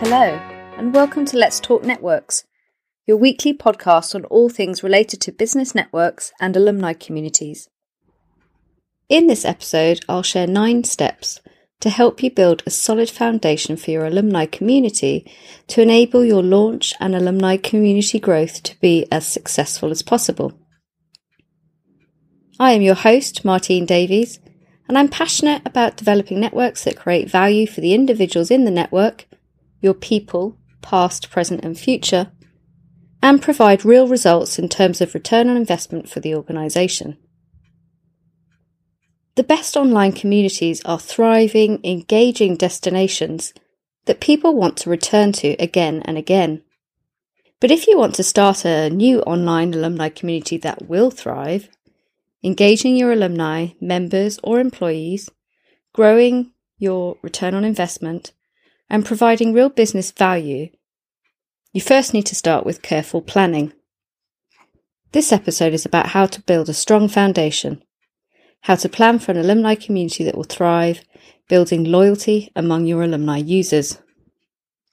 Hello, and welcome to Let's Talk Networks, your weekly podcast on all things related to business networks and alumni communities. In this episode, I'll share nine steps to help you build a solid foundation for your alumni community to enable your launch and alumni community growth to be as successful as possible. I am your host, Martine Davies, and I'm passionate about developing networks that create value for the individuals in the network your people, past, present, and future, and provide real results in terms of return on investment for the organisation. The best online communities are thriving, engaging destinations that people want to return to again and again. But if you want to start a new online alumni community that will thrive, engaging your alumni, members, or employees, growing your return on investment, and providing real business value, you first need to start with careful planning. This episode is about how to build a strong foundation, how to plan for an alumni community that will thrive, building loyalty among your alumni users.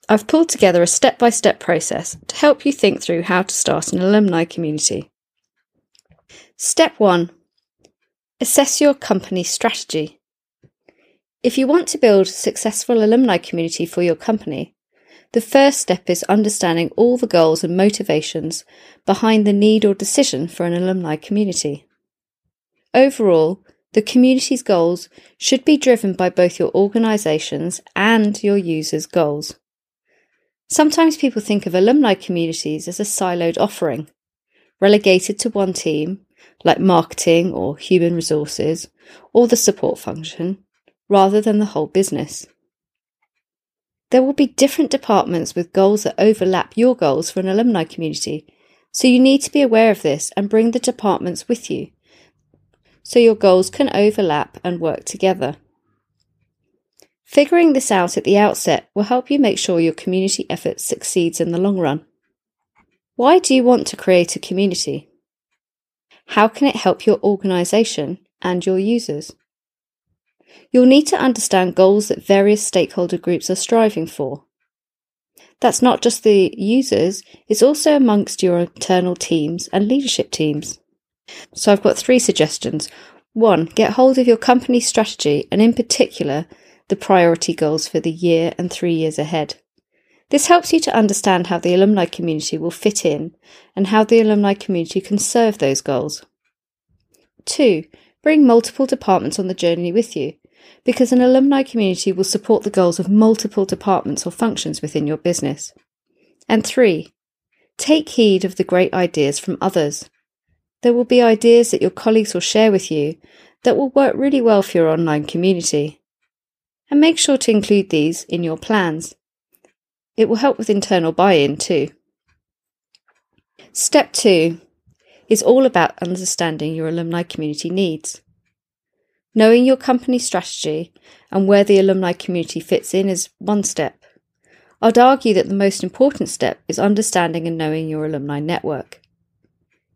I've pulled together a step by step process to help you think through how to start an alumni community. Step 1 Assess your company strategy. If you want to build a successful alumni community for your company, the first step is understanding all the goals and motivations behind the need or decision for an alumni community. Overall, the community's goals should be driven by both your organisation's and your users' goals. Sometimes people think of alumni communities as a siloed offering, relegated to one team, like marketing or human resources, or the support function, rather than the whole business. There will be different departments with goals that overlap your goals for an alumni community, so you need to be aware of this and bring the departments with you so your goals can overlap and work together. Figuring this out at the outset will help you make sure your community effort succeeds in the long run. Why do you want to create a community? How can it help your organisation and your users? You'll need to understand goals that various stakeholder groups are striving for. That's not just the users, it's also amongst your internal teams and leadership teams. So I've got three suggestions. One, get hold of your company strategy and, in particular, the priority goals for the year and three years ahead. This helps you to understand how the alumni community will fit in and how the alumni community can serve those goals. Two, bring multiple departments on the journey with you because an alumni community will support the goals of multiple departments or functions within your business. And three, take heed of the great ideas from others. There will be ideas that your colleagues will share with you that will work really well for your online community. And make sure to include these in your plans. It will help with internal buy in too. Step two is all about understanding your alumni community needs. Knowing your company strategy and where the alumni community fits in is one step. I'd argue that the most important step is understanding and knowing your alumni network.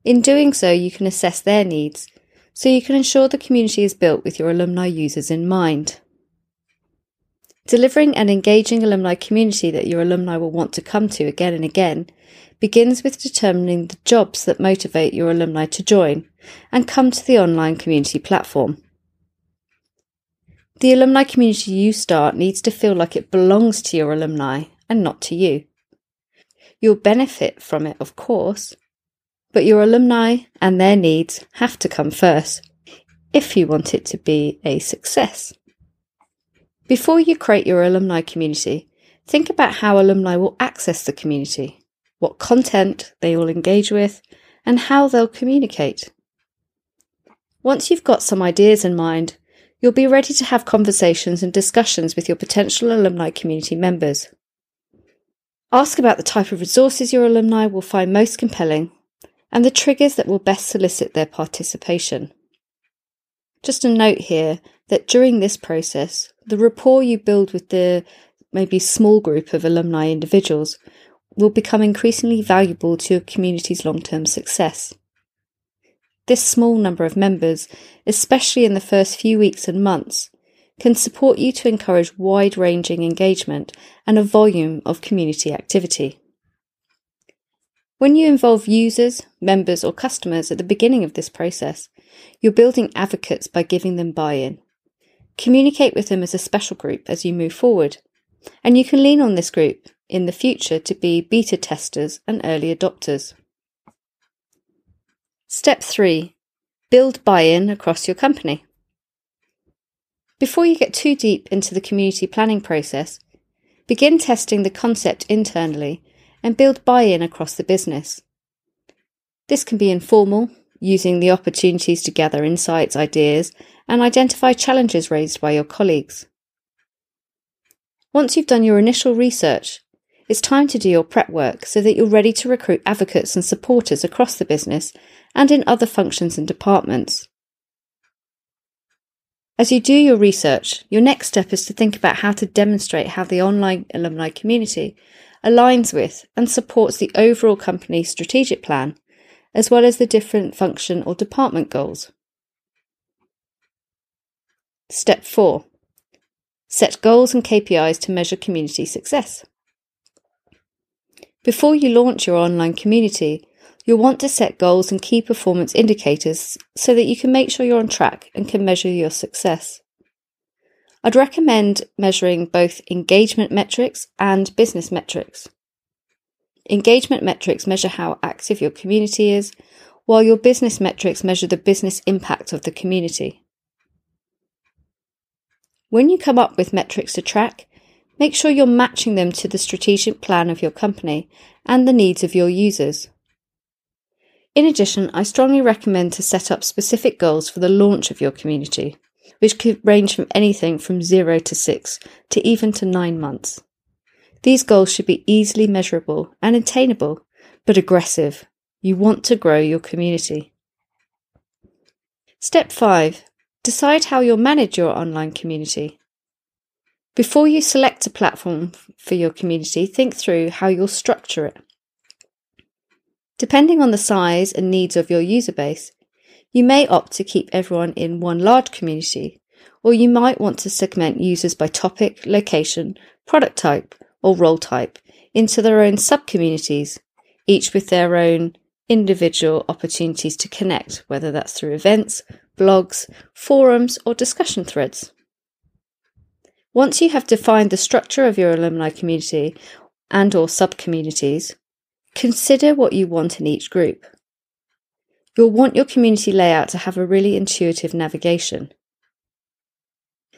In doing so, you can assess their needs so you can ensure the community is built with your alumni users in mind. Delivering an engaging alumni community that your alumni will want to come to again and again begins with determining the jobs that motivate your alumni to join and come to the online community platform. The alumni community you start needs to feel like it belongs to your alumni and not to you. You'll benefit from it, of course, but your alumni and their needs have to come first if you want it to be a success. Before you create your alumni community, think about how alumni will access the community, what content they will engage with, and how they'll communicate. Once you've got some ideas in mind, you'll be ready to have conversations and discussions with your potential alumni community members. Ask about the type of resources your alumni will find most compelling and the triggers that will best solicit their participation. Just a note here that during this process, the rapport you build with the maybe small group of alumni individuals will become increasingly valuable to your community's long term success. This small number of members, especially in the first few weeks and months, can support you to encourage wide ranging engagement and a volume of community activity. When you involve users, members, or customers at the beginning of this process, you're building advocates by giving them buy in. Communicate with them as a special group as you move forward, and you can lean on this group in the future to be beta testers and early adopters. Step 3 Build buy in across your company. Before you get too deep into the community planning process, begin testing the concept internally and build buy in across the business. This can be informal, using the opportunities to gather insights, ideas, and identify challenges raised by your colleagues. Once you've done your initial research, it's time to do your prep work so that you're ready to recruit advocates and supporters across the business and in other functions and departments. As you do your research, your next step is to think about how to demonstrate how the online alumni community aligns with and supports the overall company strategic plan, as well as the different function or department goals. Step 4 Set goals and KPIs to measure community success. Before you launch your online community, You'll want to set goals and key performance indicators so that you can make sure you're on track and can measure your success. I'd recommend measuring both engagement metrics and business metrics. Engagement metrics measure how active your community is, while your business metrics measure the business impact of the community. When you come up with metrics to track, make sure you're matching them to the strategic plan of your company and the needs of your users. In addition, I strongly recommend to set up specific goals for the launch of your community, which could range from anything from zero to six to even to nine months. These goals should be easily measurable and attainable, but aggressive. You want to grow your community. Step 5 Decide how you'll manage your online community. Before you select a platform for your community, think through how you'll structure it. Depending on the size and needs of your user base, you may opt to keep everyone in one large community, or you might want to segment users by topic, location, product type, or role type into their own subcommunities, each with their own individual opportunities to connect, whether that's through events, blogs, forums, or discussion threads. Once you have defined the structure of your alumni community and or subcommunities, Consider what you want in each group. You'll want your community layout to have a really intuitive navigation.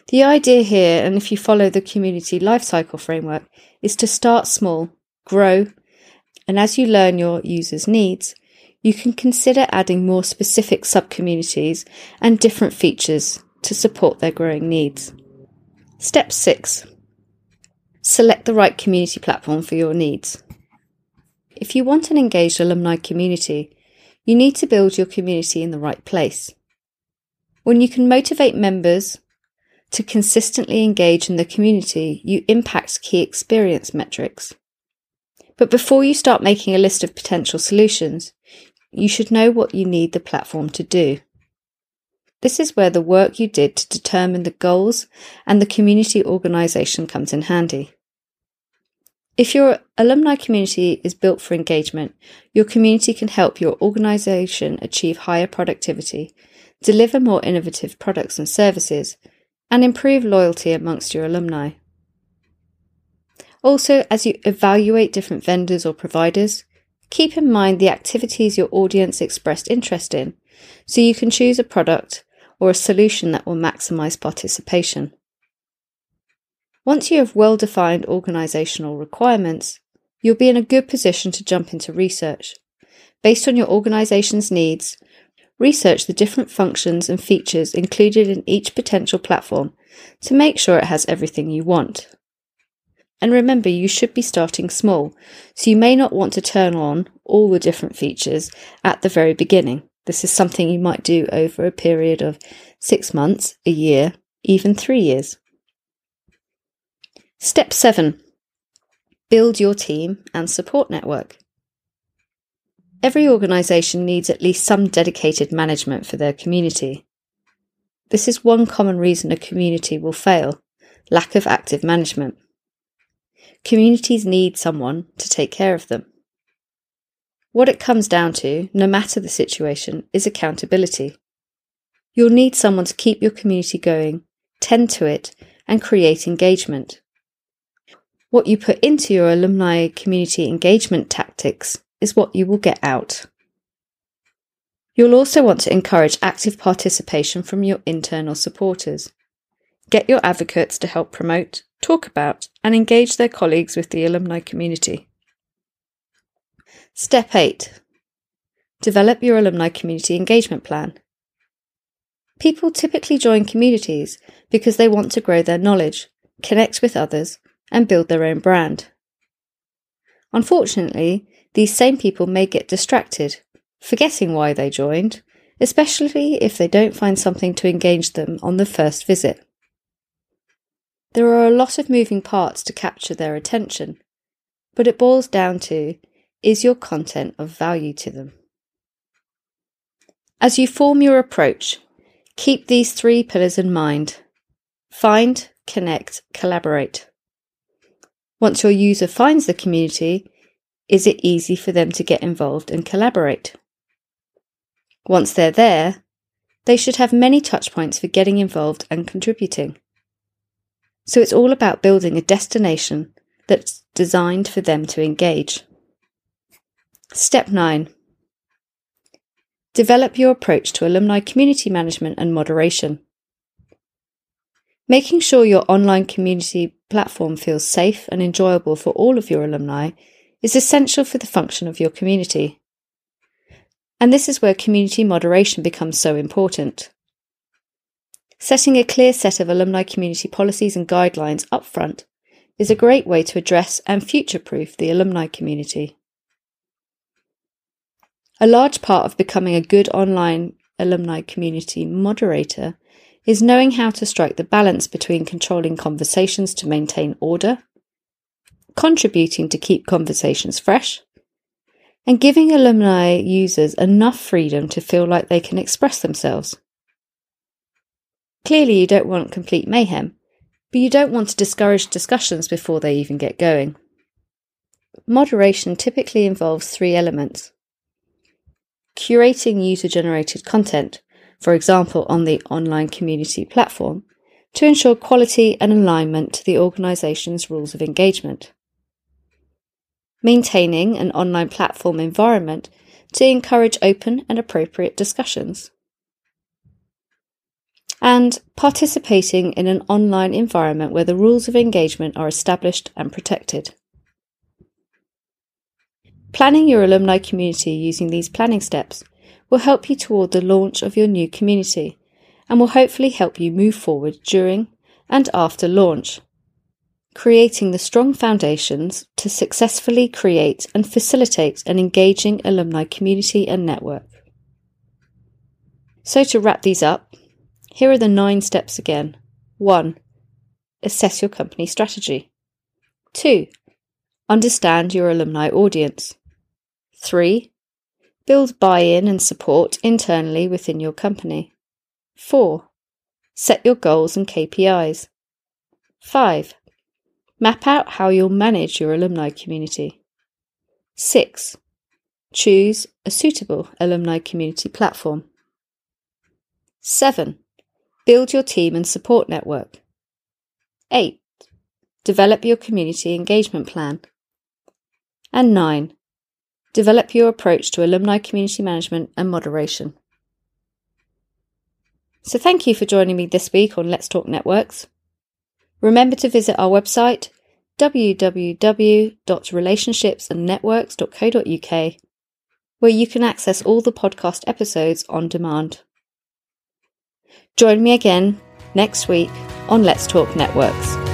The idea here, and if you follow the community lifecycle framework, is to start small, grow, and as you learn your users' needs, you can consider adding more specific subcommunities and different features to support their growing needs. Step 6 Select the right community platform for your needs. If you want an engaged alumni community, you need to build your community in the right place. When you can motivate members to consistently engage in the community, you impact key experience metrics. But before you start making a list of potential solutions, you should know what you need the platform to do. This is where the work you did to determine the goals and the community organisation comes in handy. If your alumni community is built for engagement, your community can help your organization achieve higher productivity, deliver more innovative products and services, and improve loyalty amongst your alumni. Also, as you evaluate different vendors or providers, keep in mind the activities your audience expressed interest in so you can choose a product or a solution that will maximize participation. Once you have well defined organisational requirements, you'll be in a good position to jump into research. Based on your organisation's needs, research the different functions and features included in each potential platform to make sure it has everything you want. And remember, you should be starting small, so you may not want to turn on all the different features at the very beginning. This is something you might do over a period of six months, a year, even three years. Step 7 Build your team and support network. Every organisation needs at least some dedicated management for their community. this is one common reason a community will fail lack of active management. Communities need someone to take care of them. What it comes down to, no matter the situation, is accountability. You'll need someone to keep your community going, tend to it, and create engagement. What you put into your alumni community engagement tactics is what you will get out. You'll also want to encourage active participation from your internal supporters. Get your advocates to help promote, talk about, and engage their colleagues with the alumni community. Step 8 Develop your alumni community engagement plan. People typically join communities because they want to grow their knowledge, connect with others, and build their own brand. Unfortunately, these same people may get distracted forgetting why they joined, especially if they don't find something to engage them on the first visit. There are a lot of moving parts to capture their attention, but it boils down to is your content of value to them? As you form your approach, keep these three pillars in mind find, connect, collaborate. Once your user finds the community, is it easy for them to get involved and collaborate? Once they're there, they should have many touchpoints for getting involved and contributing. So it's all about building a destination that's designed for them to engage. Step 9 Develop your approach to alumni community management and moderation. Making sure your online community platform feels safe and enjoyable for all of your alumni is essential for the function of your community. And this is where community moderation becomes so important. Setting a clear set of alumni community policies and guidelines up front is a great way to address and future proof the alumni community. A large part of becoming a good online alumni community moderator is knowing how to strike the balance between controlling conversations to maintain order, contributing to keep conversations fresh, and giving alumni users enough freedom to feel like they can express themselves. Clearly, you don't want complete mayhem, but you don't want to discourage discussions before they even get going. Moderation typically involves three elements curating user generated content, for example, on the online community platform, to ensure quality and alignment to the organisation's rules of engagement maintaining an online platform environment to encourage open and appropriate discussions, and participating in an online environment where the rules of engagement are established and protected. Planning your alumni community using these planning steps will help you toward the launch of your new community and will hopefully help you move forward during and after launch creating the strong foundations to successfully create and facilitate an engaging alumni community and network. So, to wrap these up, here are the nine steps again. 1. Assess your company strategy. 2. Understand your alumni audience. 3. Build buy in and support internally within your company. 4. Set your goals and KPIs. 5. Map out how you'll manage your alumni community. 6. Choose a suitable alumni community platform. 7. Build your team and support network. 8. Develop your community engagement plan. And 9. Develop your approach to alumni community management and moderation. So, thank you for joining me this week on Let's Talk Networks. Remember to visit our website www.relationshipsandnetworks.co.uk, where you can access all the podcast episodes on demand. Join me again next week on Let's Talk Networks.